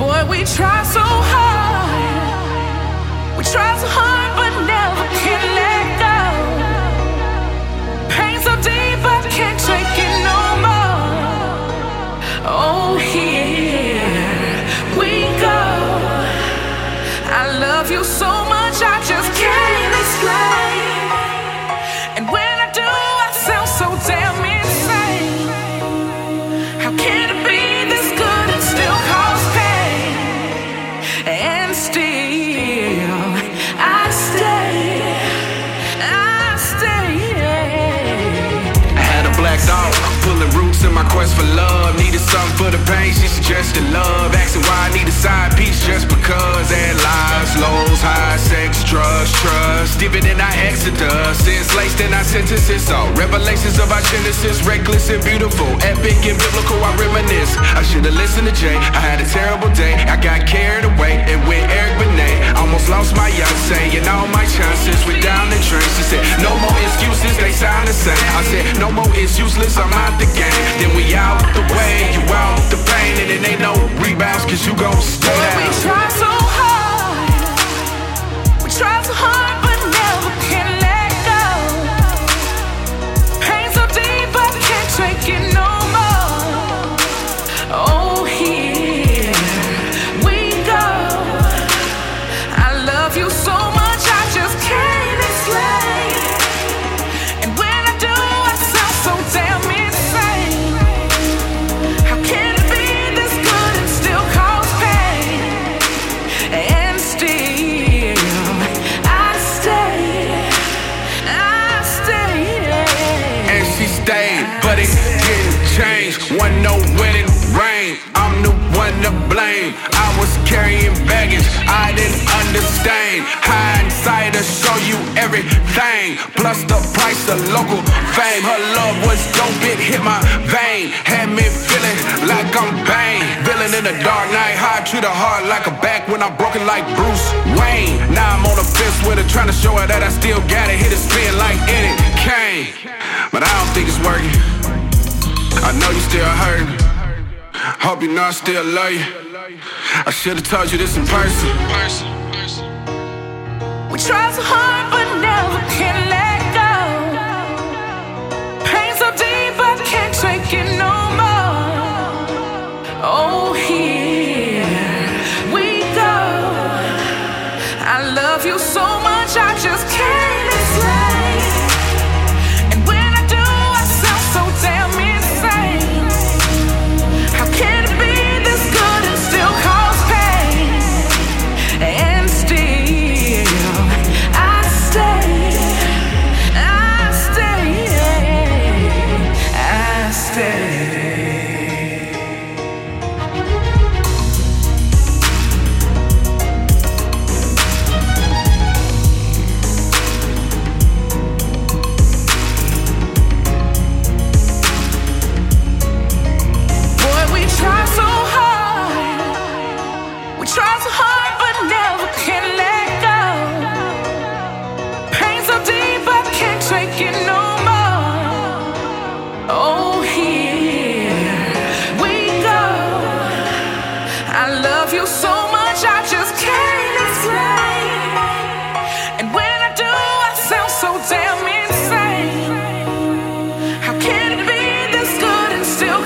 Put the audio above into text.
we try so hard. We try so hard, but never can let go. Pain so deep, I can't take it no more. Oh, here we go. I love you so quest for love. Needed something for the pain, she suggested love. Asking why I need a side piece just because. And lies, lows, high sex, drugs, trust. Deeper than our exodus. Since laced in our sentences. So revelations of our genesis. Reckless and beautiful, epic and biblical. I reminisce. I should've listened to Jay. I had a terrible day. I got carried away and with Eric Benet. Almost lost my Yoncé and all my chances. Went down the drain. She said, No more they sound the same. I said, No more, it's useless, I'm out the game. Then we out the way, you out the pain. And it ain't no rebounds, cause you gon' stay understand. Hindsight to show you everything. Plus the price of local fame. Her love was dope, it hit my vein. Had me feeling like I'm Bane. Villain in the dark night. Hard to the heart like a back when I'm broken like Bruce Wayne. Now I'm on the fence with her, trying to show her that I still got it. Hit it spin like in it came. But I don't think it's working. I know you still hurting. Hope you know I still love you. I should've told you this in person tries hard but never can let go. Pain so deep I can't take it no more. Oh, here we go. I love you so much I just can't. We try so hard, but never can let go. Pain so deep, I can't take it no more. Oh, here we go. I love you so much, I just can't explain. And when I do, I sound so damn insane. How can it be this good and still?